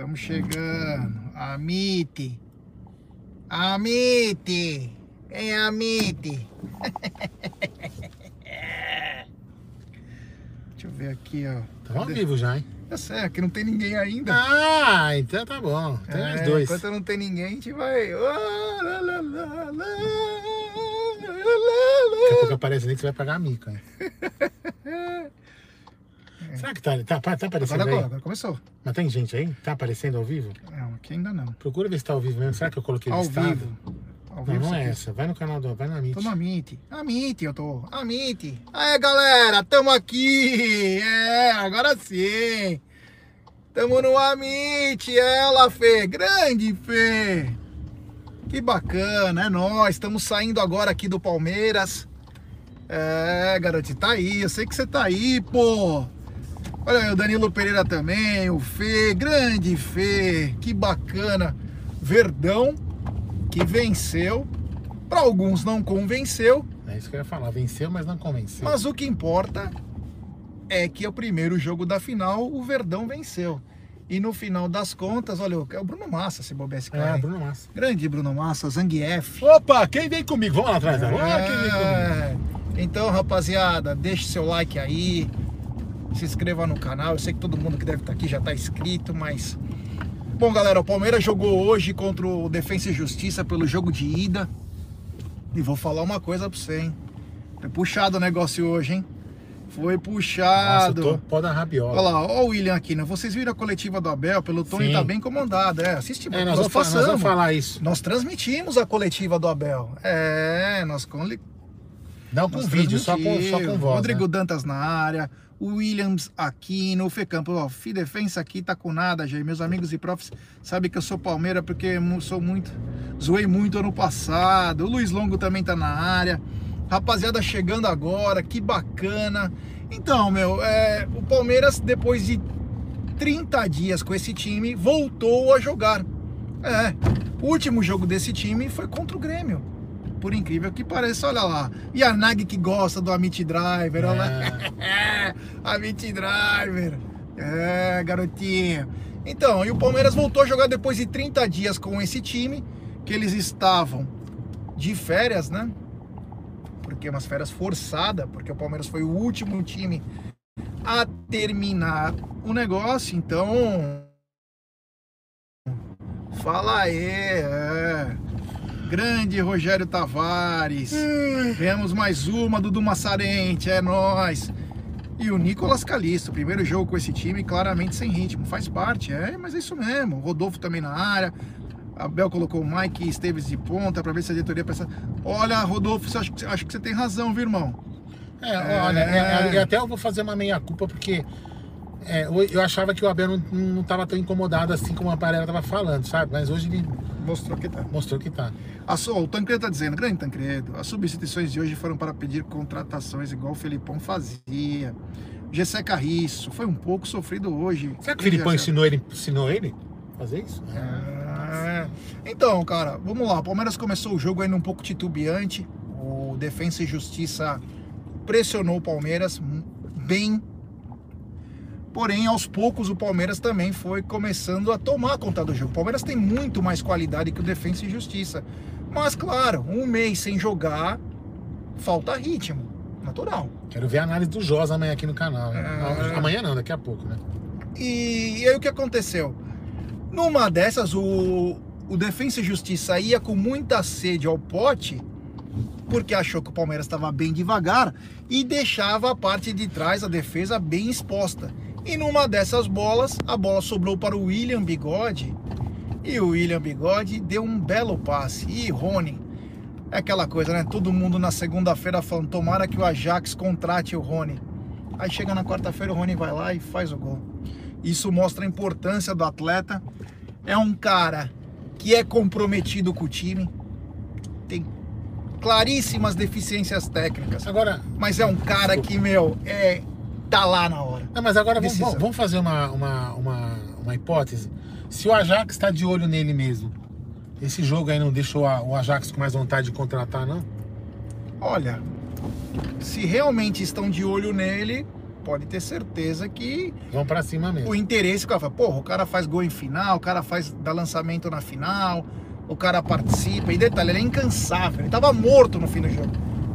Estamos chegando. Amite. Amite. Quem é Amite? Deixa eu ver aqui, ó. Tá ao vivo já, hein? Tá certo, que não tem ninguém ainda. Ah, então tá bom. Tem mais É, dois. Enquanto não tem ninguém, a gente vai. Oh, lá, lá, lá, lá, lá, Daqui a pouco aparece ali que você vai pagar a mica. Será que tá, tá, tá aparecendo Agora, aí? agora, começou. Mas tem gente aí? Tá aparecendo ao vivo? Não, aqui ainda não. Procura ver se tá ao vivo mesmo. Será que eu coloquei Ao listado? vivo. Ao Não, vivo não é aqui. essa. Vai no canal do... Vai na Meet. Tô no Amit. Amit, eu tô. Amit. Aí, galera, tamo aqui. É, agora sim. Tamo no Amit. Ela, Fê. Grande, Fê. Que bacana, é nóis. Estamos saindo agora aqui do Palmeiras. É, garoto, tá aí. Eu sei que você tá aí, pô. Olha aí, o Danilo Pereira também, o Fê. Grande Fê. Que bacana. Verdão, que venceu. Para alguns não convenceu, É isso que eu ia falar. Venceu, mas não convenceu. mas o que importa é que é o primeiro jogo da final, o Verdão venceu. E no final das contas, olha, é o Bruno Massa se bobear esse cara. É? Bruno Massa. Grande Bruno Massa, Zangief. Opa, quem vem comigo? Vamos lá atrás. Ah, quem vem comigo? É. Então, rapaziada, deixe seu like aí. Se inscreva no canal. Eu sei que todo mundo que deve estar aqui já está inscrito, mas. Bom, galera, o Palmeiras jogou hoje contra o Defensa e Justiça pelo jogo de ida. E vou falar uma coisa pra você, hein? Foi puxado o negócio hoje, hein? Foi Nossa, puxado. tô pó da rabiola. Olha lá, ó o William aqui, né? Vocês viram a coletiva do Abel, pelo Tony tá bem comandado. É, assiste, É, nós, nós, vamos, fa- nós passamos. vamos falar isso. Nós transmitimos a coletiva do Abel. É, nós Não com nós vídeo, só com, só com voz. Rodrigo né? Dantas na área, o Williams aqui no Fê Campos. Ó, Fi Defensa aqui tá com nada, gente. Meus amigos e profs sabem que eu sou Palmeira porque sou muito. Zoei muito ano passado. O Luiz Longo também tá na área. Rapaziada chegando agora, que bacana. Então, meu, é, o Palmeiras, depois de 30 dias com esse time, voltou a jogar. É, o último jogo desse time foi contra o Grêmio. Por incrível que pareça, olha lá. E a Nag que gosta do Amit Driver, olha lá. Amit Driver. É, garotinho. Então, e o Palmeiras voltou a jogar depois de 30 dias com esse time, que eles estavam de férias, né? Porque umas férias forçadas, porque o Palmeiras foi o último time a terminar o negócio, então. Fala aí, é. Grande Rogério Tavares. Vemos mais uma, Dudu Massarente, é nós. E o Nicolas Calisto, primeiro jogo com esse time, claramente sem ritmo. Faz parte, é, mas é isso mesmo. O Rodolfo também na área. Abel colocou o Mike Esteves de ponta para ver se a diretoria pensa. Olha, Rodolfo, acho, que- acho que você tem razão, viu, irmão? É, olha, É. é, e até eu vou fazer uma meia-culpa, porque é, eu- achava que o Abel não, não tava tão incomodado assim como a Parela tava falando, sabe? Mas hoje ele Mostrou que tá. mostrou que tá. A, o Tancredo tá dizendo, grande Tancredo, as substituições de hoje foram para pedir contratações igual o Felipão fazia. Gessé Carriço, foi um pouco sofrido hoje. Será que o Filipão ensinou ele, ensinou ele a fazer isso? É. Então, cara, vamos lá. O Palmeiras começou o jogo ainda um pouco titubeante. O Defensa e Justiça pressionou o Palmeiras hum, bem. Porém, aos poucos o Palmeiras também foi começando a tomar conta do jogo. O Palmeiras tem muito mais qualidade que o Defensa e Justiça. Mas, claro, um mês sem jogar, falta ritmo. Natural. Quero ver a análise do Josa amanhã aqui no canal. É. Amanhã não, daqui a pouco, né? E, e aí o que aconteceu? Numa dessas, o, o Defensa e Justiça ia com muita sede ao pote, porque achou que o Palmeiras estava bem devagar e deixava a parte de trás, a defesa, bem exposta. E numa dessas bolas, a bola sobrou para o William Bigode. E o William Bigode deu um belo passe. E Rony, é aquela coisa, né? Todo mundo na segunda-feira falando: tomara que o Ajax contrate o Rony. Aí chega na quarta-feira, o Rony vai lá e faz o gol. Isso mostra a importância do atleta. É um cara que é comprometido com o time, tem claríssimas deficiências técnicas, Agora, mas é um cara que, meu, é tá lá na hora. não, mas agora vamos, vamos fazer uma, uma, uma, uma hipótese. Se o Ajax está de olho nele mesmo, esse jogo aí não deixou o Ajax com mais vontade de contratar, não? Olha, se realmente estão de olho nele, pode ter certeza que Vão pra cima mesmo. o interesse, o cara fala, porra, o cara faz gol em final, o cara faz dá lançamento na final, o cara participa. E detalhe, ele é incansável. Ele tava morto no fim do jogo.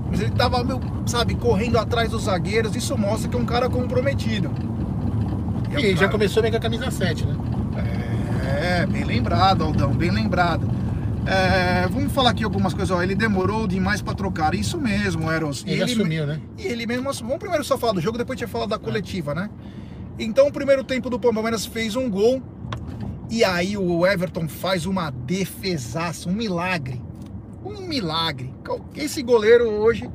Mas ele tava, meu, sabe, correndo atrás dos zagueiros. Isso mostra que é um cara comprometido. é um E já cara- começou bem com a camisa 7, né? É, bem lembrado, Aldão, bem lembrado. É, vamos falar aqui algumas coisas. Ó, ele demorou demais pra trocar. Isso mesmo, Eros. E Ele, assumiu, né? e ele mesmo assumiu. Vamos primeiro só falar do jogo, depois a gente vai falar da coletiva, né? Então, o primeiro tempo do Palmeiras fez um gol. E aí o Everton faz uma defesaça, um milagre. Um milagre. Esse goleiro hoje,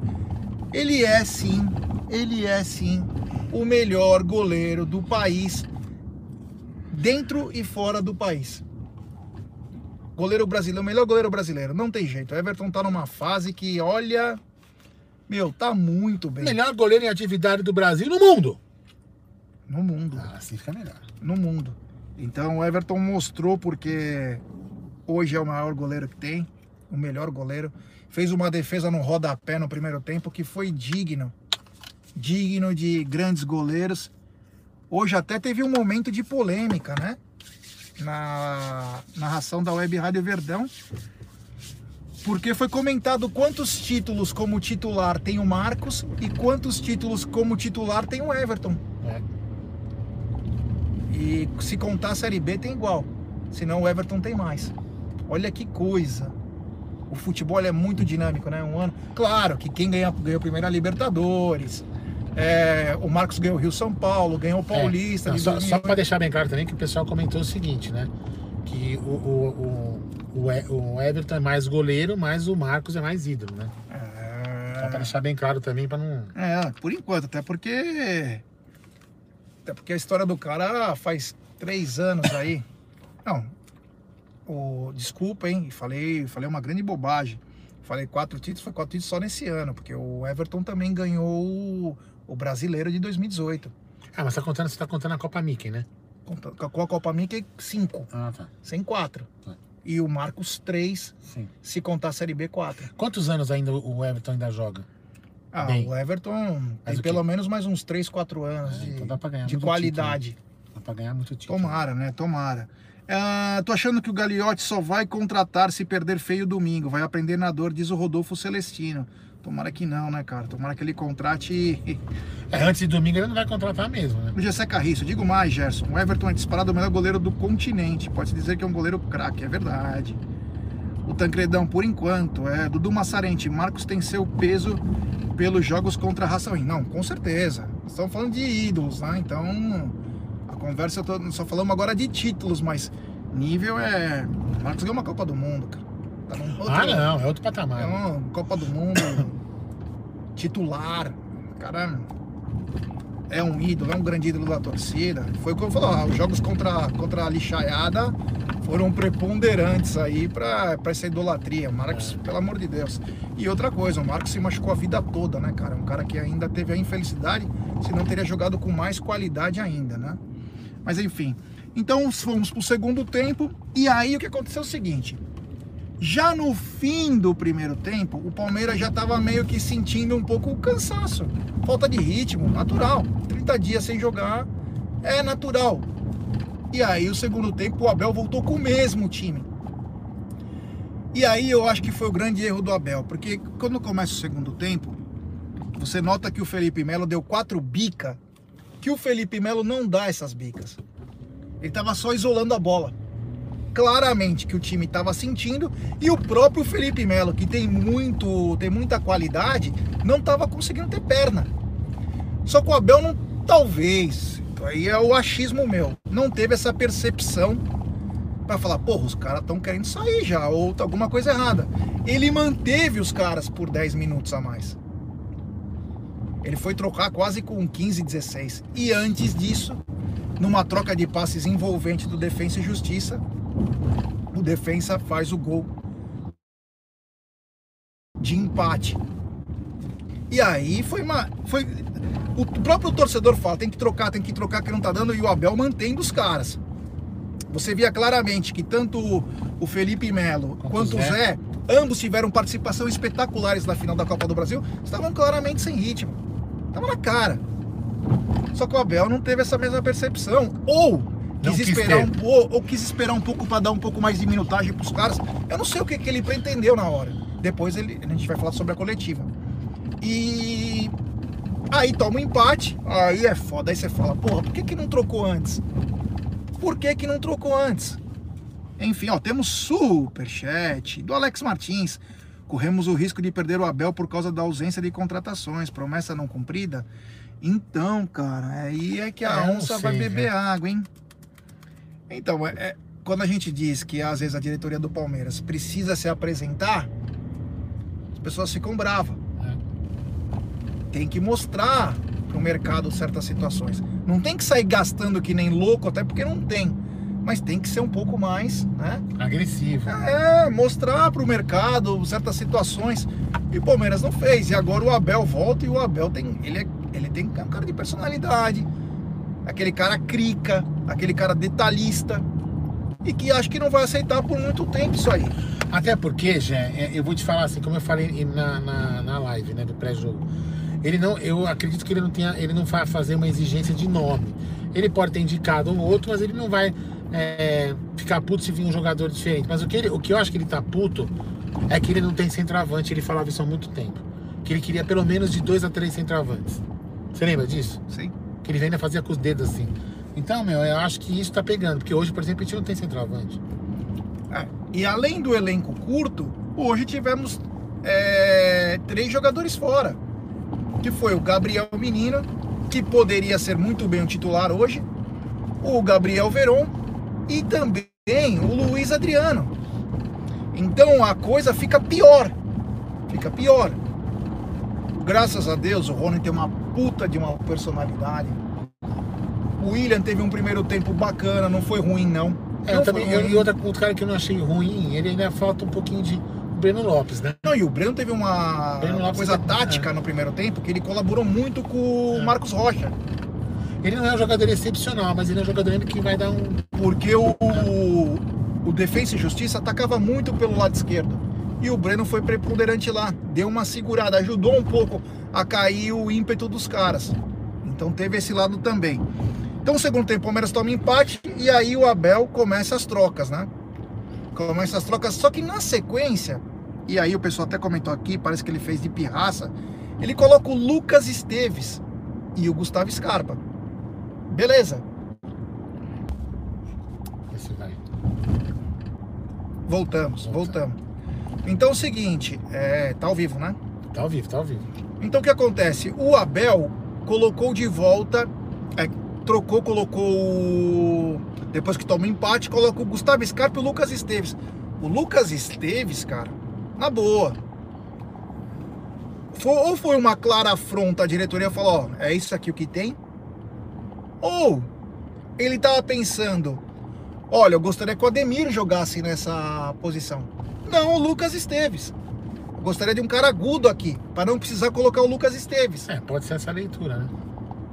ele é sim, ele é sim o melhor goleiro do país, dentro e fora do país. Goleiro brasileiro, o melhor goleiro brasileiro, não tem jeito. O Everton tá numa fase que, olha, meu, tá muito bem Melhor goleiro em atividade do Brasil no mundo. no mundo. Ah, assim fica melhor. no mundo. Então o Everton mostrou porque hoje é o maior goleiro que tem, o melhor goleiro. Fez uma defesa no rodapé no primeiro tempo que foi digno, digno de grandes goleiros. Hoje até teve um momento de polêmica, né? Na narração da Web Rádio Verdão. Porque foi comentado quantos títulos como titular tem o Marcos e quantos títulos como titular tem o Everton. É. E se contar a Série B tem igual. Senão o Everton tem mais. Olha que coisa. O futebol é muito dinâmico, né? Um ano. Claro que quem ganha, ganhou primeiro a Libertadores. É, o Marcos ganhou o Rio São Paulo, ganhou o Paulista. Não, de só, só 2008. para deixar bem claro também que o pessoal comentou o seguinte, né? Que o, o, o, o Everton é mais goleiro, mas o Marcos é mais ídolo, né? Só para É, deixar bem claro também, para não. é, por enquanto, até porque. Até porque a história do cara faz três anos aí. Não. O, desculpa, hein? Falei, falei uma grande bobagem. Falei quatro títulos, foi quatro títulos só nesse ano, porque o Everton também ganhou o, o brasileiro de 2018. Ah, mas tá contando, você tá contando a Copa Mickey, né? Conta- Com a Copa Mickey, cinco, Ah, tá. sem quatro. Tá. E o Marcos, três, Sim. se contar a Série B, quatro. Quantos anos ainda o Everton ainda joga? Ah, Bem. o Everton tem o pelo menos mais uns três, quatro anos É, de, então de qualidade. Dá pra ganhar muito título. Tomara, né? Tomara. Ah, tô achando que o Gagliotti só vai contratar se perder feio domingo. Vai aprender na dor, diz o Rodolfo Celestino. Tomara que não, né, cara? Tomara que ele contrate É, antes de domingo ele não vai contratar mesmo, né? o Gessé Carriço. Digo mais, Gerson. O Everton é disparado o melhor goleiro do continente. Pode-se dizer que é um goleiro craque, é verdade. O Tancredão, por enquanto, é Dudu Massarente. Marcos tem seu peso pelos jogos contra a raça ruim. Não, com certeza. Estamos falando de ídolos, né? Então, conversa, tô, só falamos agora de títulos, mas nível é. O Marcos ganhou uma Copa do Mundo, cara. Tá outro, Ah, não, é outro patamar. é uma Copa do Mundo titular. Cara é um ídolo, é um grande ídolo da torcida. Foi o que eu falei, ó, os jogos contra, contra a lixaiada foram preponderantes aí pra, pra essa idolatria. O Marcos, pelo amor de Deus. E outra coisa, o Marcos se machucou a vida toda, né, cara? Um cara que ainda teve a infelicidade, se não teria jogado com mais qualidade ainda, né? Mas enfim. Então fomos pro segundo tempo. E aí o que aconteceu é o seguinte. Já no fim do primeiro tempo, o Palmeiras já estava meio que sentindo um pouco o cansaço, falta de ritmo, natural. 30 dias sem jogar é natural. E aí, o segundo tempo, o Abel voltou com o mesmo time. E aí eu acho que foi o grande erro do Abel, porque quando começa o segundo tempo, você nota que o Felipe Melo deu quatro bicas, que o Felipe Melo não dá essas bicas. Ele estava só isolando a bola claramente que o time estava sentindo e o próprio Felipe Melo, que tem muito, tem muita qualidade, não estava conseguindo ter perna. Só que o Abel não, talvez, aí é o achismo meu, não teve essa percepção para falar, porra, os caras estão querendo sair já ou tá alguma coisa errada. Ele manteve os caras por 10 minutos a mais. Ele foi trocar quase com 15, 16. E antes disso, numa troca de passes envolvente do Defensa e Justiça, o defensa faz o gol de empate. E aí foi uma. Foi, o próprio torcedor fala, tem que trocar, tem que trocar, que não tá dando, e o Abel mantém dos caras. Você via claramente que tanto o Felipe Melo Quanto o. Zé, ambos tiveram participação espetaculares na final da Copa do Brasil, estavam claramente sem ritmo. Tava na cara. Só que o Abel não teve essa mesma percepção. Ou quis, quis esperar ter. um pouco, ou quis esperar um pouco para dar um pouco mais de minutagem pros caras. Eu não sei o que, que ele pretendeu na hora. Depois ele, a gente vai falar sobre a coletiva. E aí toma um empate, aí é foda. Aí você fala, porra, por que, que não trocou antes? Por que, que não trocou antes? Enfim, ó, temos superchat do Alex Martins. Corremos o risco de perder o Abel por causa da ausência de contratações. Promessa não cumprida? Então, cara, aí é que a É, onça sei, vai beber né? água, hein? Então, é, é- quando a gente diz que às vezes a diretoria do Palmeiras precisa se apresentar, as pessoas ficam bravas. É. Tem que mostrar pro mercado certas situações. Não tem que sair gastando que nem louco, até porque não tem. Mas tem que ser um pouco mais, né? Agressivo. É, mostrar pro mercado certas situações. E o Palmeiras não fez. E agora o Abel volta e o Abel tem. Ele, é, ele tem um cara de personalidade. Aquele cara crica, aquele cara detalhista. E que acho que não vai aceitar por muito tempo isso aí. Até porque, Jé, é, eu vou te falar assim, como eu falei na, na, na live, né, do pré-jogo. Ele não, eu acredito que ele não tenha, ele não vai fazer uma exigência de nome. Ele pode ter indicado um outro, mas ele não vai é, ficar puto se vir um jogador diferente. Mas o que, ele, o que eu acho que ele tá puto é que ele não tem centroavante. Ele falava isso há muito tempo. Que ele queria pelo menos de dois a três centroavantes. Você lembra disso? Sim. Que ele ainda fazia com os dedos assim. Então, meu, eu acho que isso tá pegando. Porque hoje, por exemplo, a gente não tem centroavante. É. E além do elenco curto, hoje tivemos é, três jogadores fora. Que foi o Gabriel Menino, que poderia ser muito bem o titular hoje, o Gabriel Veron e também o Luiz Adriano. Então a coisa fica pior. Fica pior. Graças a Deus o Rony tem uma puta de uma personalidade. O William teve um primeiro tempo bacana, não foi ruim não. É, eu Não também, eu, ruim. e outra, outro cara que eu não achei ruim, ele ainda falta um pouquinho de Breno Lopes, né? Não, e o Breno teve uma Breno coisa tática é. no primeiro tempo, que ele colaborou muito com o É. Marcos Rocha. Ele não é um jogador excepcional, mas ele é um jogador que vai dar um. Porque o, o, Defensa e Justiça atacava muito pelo lado esquerdo. E o Breno foi preponderante lá. Deu uma segurada, ajudou um pouco a cair o ímpeto dos caras. Então teve esse lado também. Então, segundo tempo, o Palmeiras toma empate e aí o Abel começa as trocas, né? Começa as trocas, só que na sequência, e aí o pessoal até comentou aqui, parece que ele fez de pirraça, ele coloca o Lucas Esteves e o Gustavo Scarpa. Beleza, voltamos, Voltamos. Então é o seguinte, é, tá ao vivo, né? Tá ao vivo, tá ao vivo. Então o que acontece? O Abel colocou de volta, é, trocou, colocou. o- Depois que toma um empate, colocou o Gustavo Scarpa e o Lucas Esteves. O Lucas Esteves, cara, na boa. Foi- ou foi uma clara afronta, a diretoria falou: ó, é isso aqui o que tem. Ou ele tava pensando: olha, eu gostaria que o Ademir jogasse nessa posição. Não, o Lucas Esteves. Eu gostaria de um cara agudo aqui, para não precisar colocar o Lucas Esteves. É, pode ser essa leitura, né?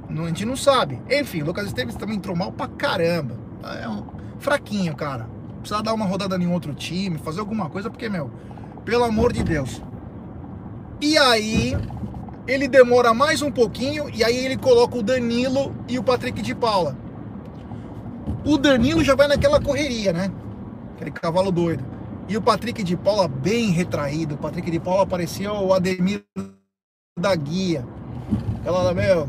Não- A gente não sabe. Enfim, o Lucas Esteves também entrou mal pra caramba. É um fraquinho, cara. Precisa dar uma rodada em outro time, fazer alguma coisa, porque, meu, pelo amor de Deus. E aí, ele demora mais um pouquinho, e aí ele coloca o Danilo e o Patrick de Paula. O Danilo já vai naquela correria, né? Aquele cavalo doido. E o Patrick de Paula bem retraído. O Patrick de Paula parecia o Ademir da guia. Ela, meu,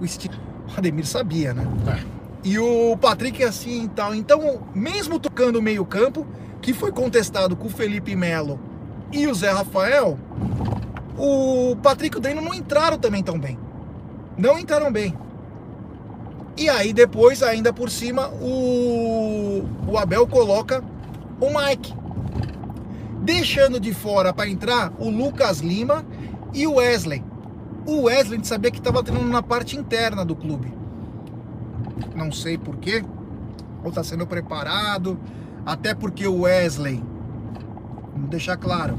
o estilo. O Ademir sabia, né? É. E o Patrick assim e tal. Então, mesmo tocando o meio-campo, que foi contestado com o Felipe Melo e o Zé Rafael, o Patrick e o Danilo não entraram também tão bem. Não entraram bem. E aí depois, ainda por cima, o, o Abel coloca o Mike. Deixando de fora para entrar o Lucas Lima e o Wesley. O Wesley a gente sabia que estava treinando na parte interna do clube. Não sei porquê. Ou está sendo preparado. Até porque o Wesley, vamos deixar claro,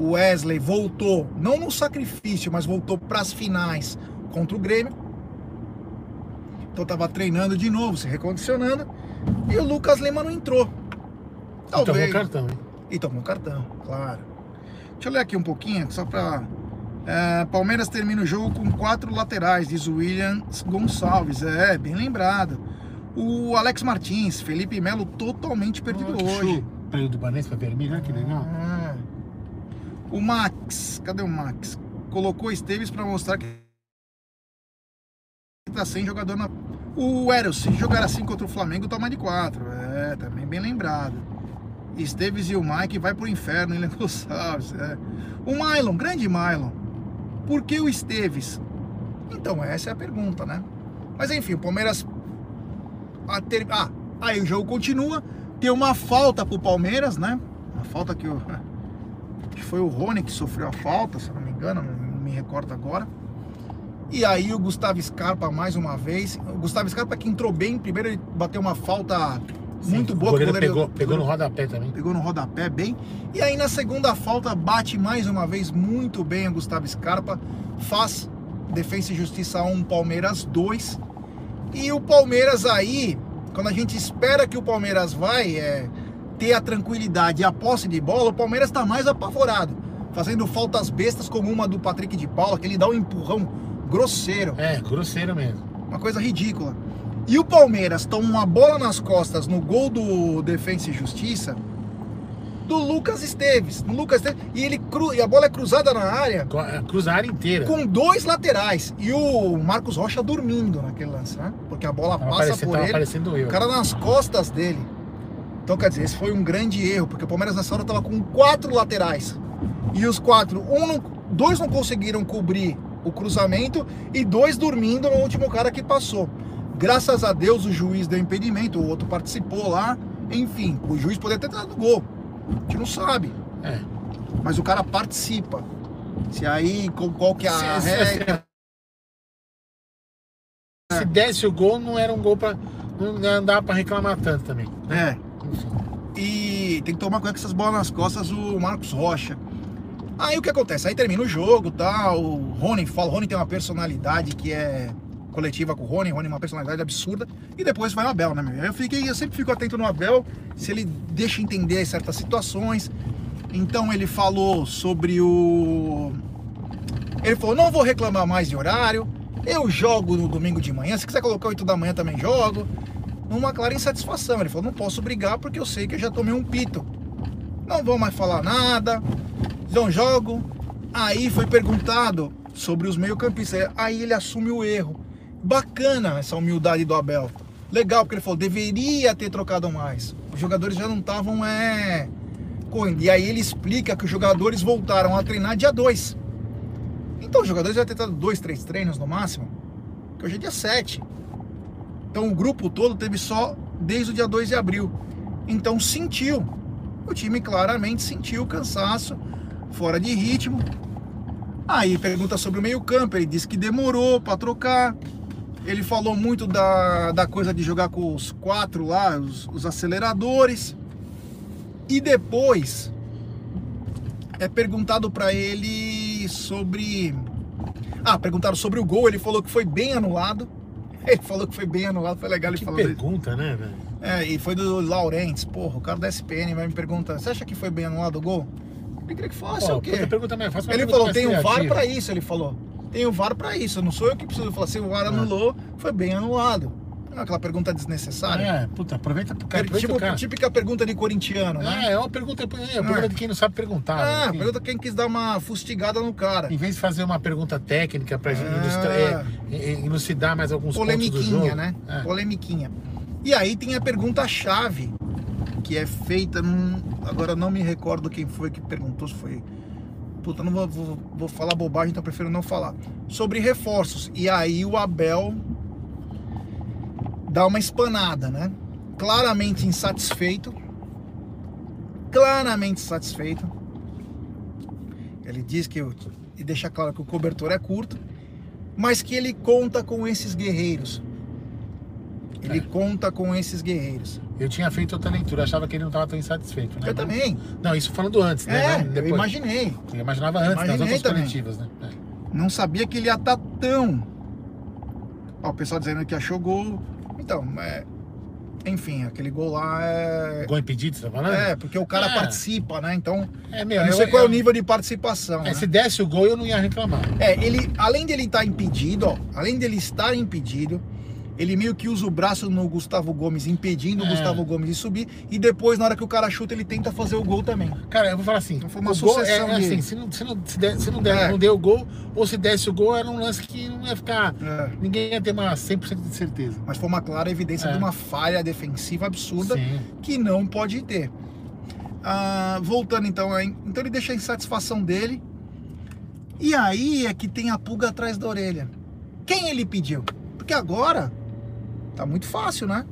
o Wesley voltou, não no sacrifício, mas voltou para as finais contra o Grêmio. Então estava treinando de novo, se recondicionando. E o Lucas Lima não entrou. Tomou o cartão, hein? E tomou cartão, claro. Deixa eu ler aqui um pouquinho, só para É, Palmeiras termina o jogo com quatro laterais, diz o William Gonçalves. É, bem lembrado. O Alex Martins, Felipe Melo totalmente perdido Oh, hoje. show. Período do Banespa vermelho, olha que legal. É. O Max, cadê o Max? Colocou Esteves para mostrar que tá sem jogador na. O Eros, se jogar assim contra o Flamengo, toma de 4. É, também bem lembrado. Esteves e o Mike vai pro inferno, William Gonçalves. É. O Mylon, grande Mylon. Por que o Esteves? Então, essa é a pergunta, né? Mas enfim, o Palmeiras. ter- Ah, aí o jogo continua. Tem uma falta pro Palmeiras, né? Uma falta que, o... que foi o Rony que sofreu a falta, se eu não me engano, não me recordo agora. E aí o Gustavo Scarpa mais uma vez. O Gustavo Scarpa que entrou bem, primeiro ele bateu uma falta muito Sim, boa. O goleiro, goleiro- pegou, pegou no rodapé também. pegou no rodapé bem. E aí na segunda falta bate mais uma vez muito bem o Gustavo Scarpa, faz Defensa e Justiça 1, Palmeiras 2. E o Palmeiras aí, quando a gente espera que o Palmeiras vai é, ter a tranquilidade e a posse de bola, o Palmeiras está mais apavorado, fazendo faltas bestas como uma do Patrick de Paula, que ele dá um empurrão grosseiro. É, grosseiro mesmo. Uma coisa ridícula. E o Palmeiras toma uma bola nas costas no gol do Defensa e Justiça do Lucas Esteves. No Lucas Esteves, e, ele cru, e a bola é cruzada na área é, Cruza a área inteira. com dois laterais. E o Marcos Rocha dormindo naquele lance, né? Porque a bola Tava passa por ele, o cara nas costas dele. Então, quer dizer, esse foi um grande erro, porque o Palmeiras nessa hora tava com quatro laterais. E os quatro, um não- dois não conseguiram cobrir o cruzamento e dois dormindo no último cara que passou. Graças a Deus o juiz deu impedimento, o outro participou lá. Enfim, o juiz poderia ter dado gol. A gente não sabe. É. Mas o cara participa. Se aí, qual, que é a Se- se- regra? Se desse o gol, não era um gol pra. Não dava pra reclamar tanto também. É. E tem que tomar cuidado com essas bolas nas costas o Marcos Rocha. Aí o que acontece? Aí termina o jogo, tá? O Rony fala, o Rony tem uma personalidade que é coletiva com o Rony, o Rony é uma personalidade absurda, e depois vai o Abel, né, meu? Eu, fiquei, eu sempre fico atento no Abel, se ele deixa entender certas situações. Então ele falou sobre o. Ele falou: não vou reclamar mais de horário, eu jogo no domingo de manhã, se quiser colocar 8 da manhã também jogo. Numa clara insatisfação. Ele falou: não posso brigar porque eu sei que eu já tomei um pito. Não vou mais falar nada, não jogo. Aí foi perguntado sobre os meio-campistas. Aí ele assume o erro. Bacana essa humildade do Abel. Legal, porque ele falou: deveria ter trocado mais. Os jogadores já não estavam é, correndo. E aí ele explica que os jogadores voltaram a treinar dia 2. Então os jogadores já dado dois, três treinos no máximo. Que hoje é dia 7. Então o grupo todo teve só desde o dia 2 de abril. Então sentiu. O time claramente sentiu cansaço, fora de ritmo. Aí pergunta sobre o meio-campo, ele disse que demorou para trocar. Ele falou muito da, da coisa de jogar com os quatro lá, os, os aceleradores. E depois é perguntado para ele sobre. Ah, perguntaram sobre o gol, ele falou que foi bem anulado. Ele falou que foi bem anulado, foi legal ele Que pergunta, né, velho? É, e foi do Laurentes, porra, o cara da SPN vai me perguntar, você acha que foi bem anulado o gol? Ele queria que fosse Pô, o quê? pergunta mais fácil, Ele falou, tem um VAR pra isso, ele falou. Tem o VAR pra isso, não sou eu que preciso falar, se o VAR anulou, foi bem anulado. Não é aquela pergunta desnecessária. É, puta, aproveita, cara, aproveita tipo, cara. típica pergunta de corintiano, né? É, é uma pergunta, é uma pergunta É. de quem não sabe perguntar. Ah, né? pergunta quem quis dar uma fustigada no cara. Em vez de fazer uma pergunta técnica pra gente Ah. ilustrar, é, é, elucidar mais alguns pontos do Polemiquinha, jogo. né? É. Polemiquinha. E aí tem a pergunta-chave, que é feita num. Agora não me recordo quem foi que perguntou, se foi. Puta, não vou, vou, vou falar bobagem, então eu prefiro não falar. Sobre reforços. E aí o Abel dá uma espanada, né? Claramente insatisfeito. Claramente insatisfeito. Ele diz que. o- E deixa claro que o cobertor é curto mas que ele conta com esses guerreiros. Ele É. conta com esses guerreiros. Eu tinha feito outra leitura, achava que ele não estava tão insatisfeito. Né? Eu também. Não, isso falando antes, né? É, Não eu imaginei. Eu imaginava antes, nas Imaginei outras também. coletivas, né? É. Não sabia que ele ia estar tão. Ó, o pessoal dizendo que achou gol. Então, é, Enfim, aquele gol lá é. Gol impedido, você tá falando? É, porque o cara É. participa, né? Então, É eu mesmo. não sei qual é o nível de participação. É, né? se desse o gol, eu não ia reclamar. É, ele, além dele estar impedido, ó, além dele estar impedido, ele meio que usa o braço no Gustavo Gomes, impedindo o É. Gustavo Gomes de subir, e depois, na hora que o cara chuta, ele tenta fazer o gol também. Cara, eu vou falar assim, Então foi uma o é, sucessão é de- assim, se não, se não, se der, se não, der, É. não deu o gol, ou se desse o gol, era um lance que não ia ficar. É. Ninguém ia ter uma 100% de certeza. Mas foi uma clara evidência É. de uma falha defensiva absurda Sim. que não pode ter. Ah, voltando então, aí, então ele deixa a insatisfação dele. E aí é que tem a pulga atrás da orelha. Quem ele pediu? Porque agora tá muito fácil, né?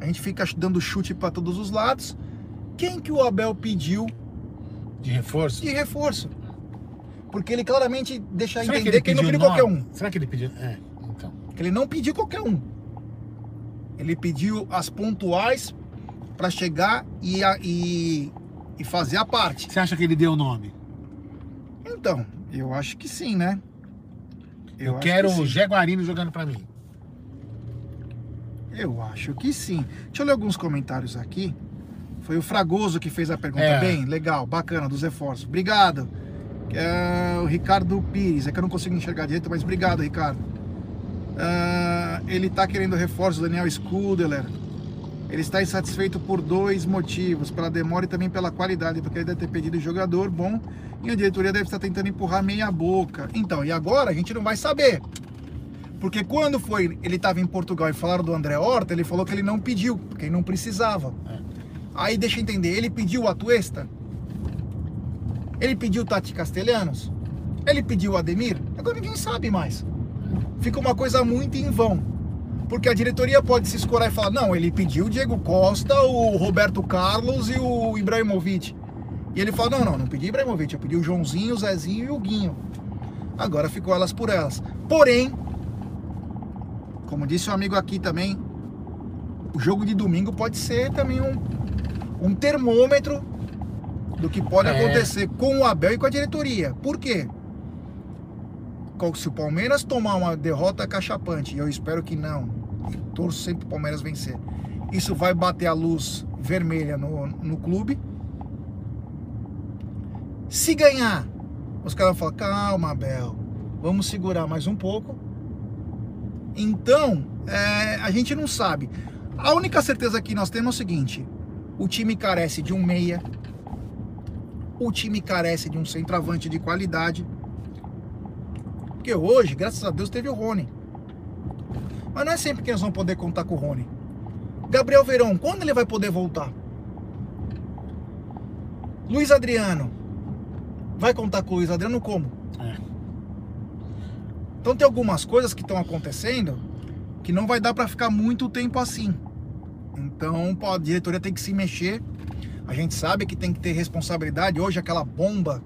A gente fica dando chute para todos os lados. Quem que o Abel pediu De reforço. de reforço? Porque ele claramente deixa Será entender que ele, não pediu qualquer um. Será que ele pediu? É, então. Que ele não pediu qualquer um. Ele pediu as pontuais para chegar e, a- e, e fazer a parte. Você acha que ele deu o nome? Então, eu acho que sim, né? Eu, acho quero que o. Jaguarino jogando pra mim. Eu acho que sim. Deixa eu ler alguns comentários aqui. Foi o Fragoso que fez a pergunta. É. Bem, legal, bacana, dos reforços. Obrigado. É, o Ricardo Pires, é que eu não consigo enxergar direito, mas obrigado, Ricardo. Ah, ele tá querendo reforços, Daniel Scudeler. Ele está insatisfeito por dois motivos, pela demora e também pela qualidade, porque ele deve ter pedido jogador bom e a diretoria deve estar tentando empurrar meia boca. Então, e agora a gente não vai saber. Porque quando foi, ele estava em Portugal e falaram do André Horta, ele falou que ele não pediu, porque ele não precisava. É. Aí deixa eu entender, ele pediu o Atuesta? Ele pediu o Tati Castelhanos? Ele pediu o Ademir? Agora ninguém sabe mais. Fica uma coisa muito em vão. Porque a diretoria pode se escorar e falar: não, ele pediu o Diego Costa, o Roberto Carlos e o Ibrahimovic. E ele fala: não, não, não pedi Ibrahimovic, eu pedi o Joãozinho, o Zezinho e o Guinho. Agora ficou elas por elas. Porém, como disse o amigo aqui também, o jogo de domingo pode ser também um, um termômetro do que pode É. acontecer com o Abel e com a diretoria. Por quê? Se o Palmeiras tomar uma derrota cachapante, e eu espero que não, torço sempre o Palmeiras vencer, isso vai bater a luz vermelha no, no clube. Se ganhar, os caras vão falar: calma, Abel, vamos segurar mais um pouco. Então, é, a gente não sabe. A única certeza que nós temos é o seguinte: o time carece de um meia, o time carece de um centroavante de qualidade. Porque hoje, graças a Deus, teve o Rony. Mas não é sempre que nós vamos poder contar com o Rony. Gabriel Verão, quando ele vai poder voltar? Luiz Adriano. Vai contar com o Luiz Adriano como? Então tem algumas coisas que estão acontecendo que não vai dar para ficar muito tempo assim. Então a diretoria tem que se mexer. A gente sabe que tem que ter responsabilidade. Hoje aquela bomba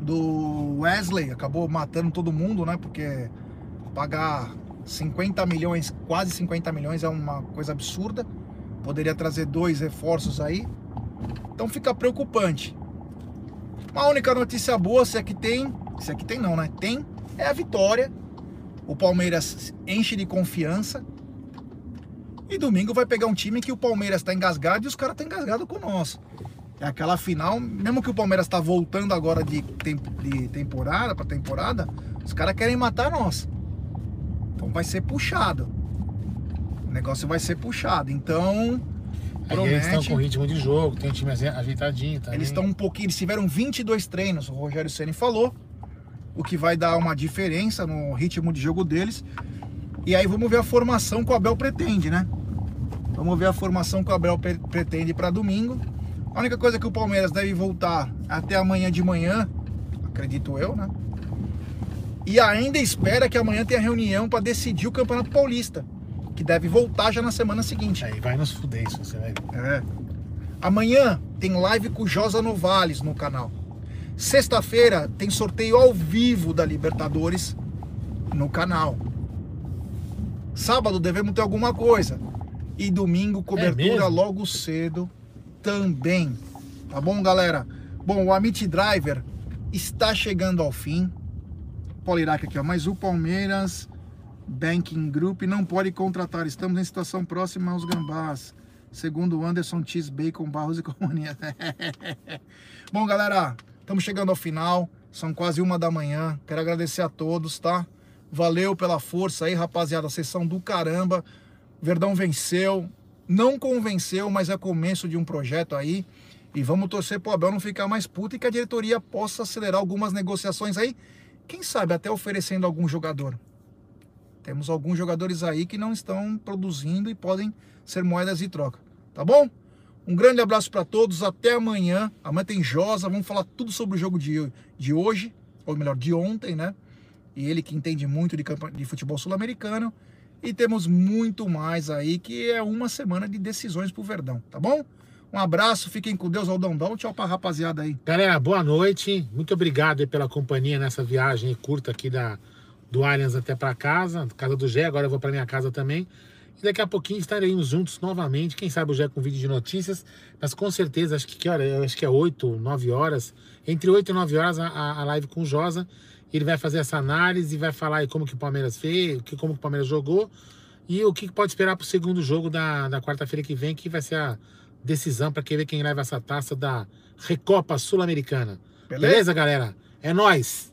do Wesley acabou matando todo mundo, né? Porque pagar 50 milhões, quase 50 milhões é uma coisa absurda. Poderia trazer dois reforços aí. Então fica preocupante. A única notícia boa, se é que tem, se é que tem não, né? Tem, é a vitória. O Palmeiras enche de confiança. E domingo vai pegar um time que o Palmeiras tá engasgado e os caras estão engasgados com nós. É aquela final, mesmo que o Palmeiras tá voltando agora de, tem- de temporada para temporada, os caras querem matar nós. Então vai ser puxado. O negócio vai ser puxado. Então, Aí eles estão promete. com ritmo de jogo, tem um time aje- ajeitadinho também. Eles estão um pouquinho, eles tiveram 22 treinos, o Rogério Ceni falou, o que vai dar uma diferença no ritmo de jogo deles. E aí vamos ver a formação que o Abel pretende, né? Vamos ver a formação que o Abel pre- pretende para domingo. A única coisa que o Palmeiras deve voltar até amanhã de manhã, acredito eu, né? E ainda espera que amanhã tenha reunião para decidir o Campeonato Paulista, que deve voltar já na semana seguinte. Aí vai nos fuder isso, você vai. É. Amanhã tem live com o Josa Novales no canal. Sexta-feira tem sorteio ao vivo da Libertadores no canal. Sábado devemos ter alguma coisa. E domingo cobertura mesmo? logo cedo também. Tá bom, galera? Bom, o Amit Driver está chegando ao fim. Iraque aqui, ó. Mas o Palmeiras Banking Group não pode contratar. Estamos em situação próxima aos gambás. Segundo Anderson Cheese Bacon Barros e Companhia. Bom, galera, estamos chegando ao final. São quase uma da manhã. Quero agradecer a todos, tá? Valeu pela força aí, rapaziada. Sessão do caramba. Verdão venceu. Não convenceu, mas é começo de um projeto aí. E vamos torcer pro Abel não ficar mais puto e que a diretoria possa acelerar algumas negociações aí. Quem sabe até oferecendo algum jogador. Temos alguns jogadores aí que não estão produzindo e podem ser moedas de troca. Tá bom? Um grande abraço para todos. Até amanhã. Amanhã tem Josa. Vamos falar tudo sobre o jogo de, de hoje. Ou melhor, de ontem, né? E ele que entende muito de, de futebol sul-americano. E temos muito mais aí, que é uma semana de decisões pro Verdão, tá bom? Um abraço, fiquem com Deus, Aldão. tchau pra rapaziada aí. Galera, boa noite. Muito obrigado pela companhia nessa viagem curta aqui da, do Allianz até para casa, casa do Gé. Agora eu vou para minha casa também. E daqui a pouquinho estaremos juntos novamente. Quem sabe o Gé com vídeo de notícias. Mas com certeza, acho que que hora? Eu acho que é 8, 9 horas. Entre 8 e 9 horas a, a live com o Josa. Ele vai fazer essa análise, vai falar aí como que o Palmeiras fez, como que o Palmeiras jogou. E o que pode esperar para o segundo jogo da, da quarta-feira que vem, que vai ser a decisão para quem ver quem leva essa taça da Recopa Sul-Americana. Beleza? Beleza, galera? É nós.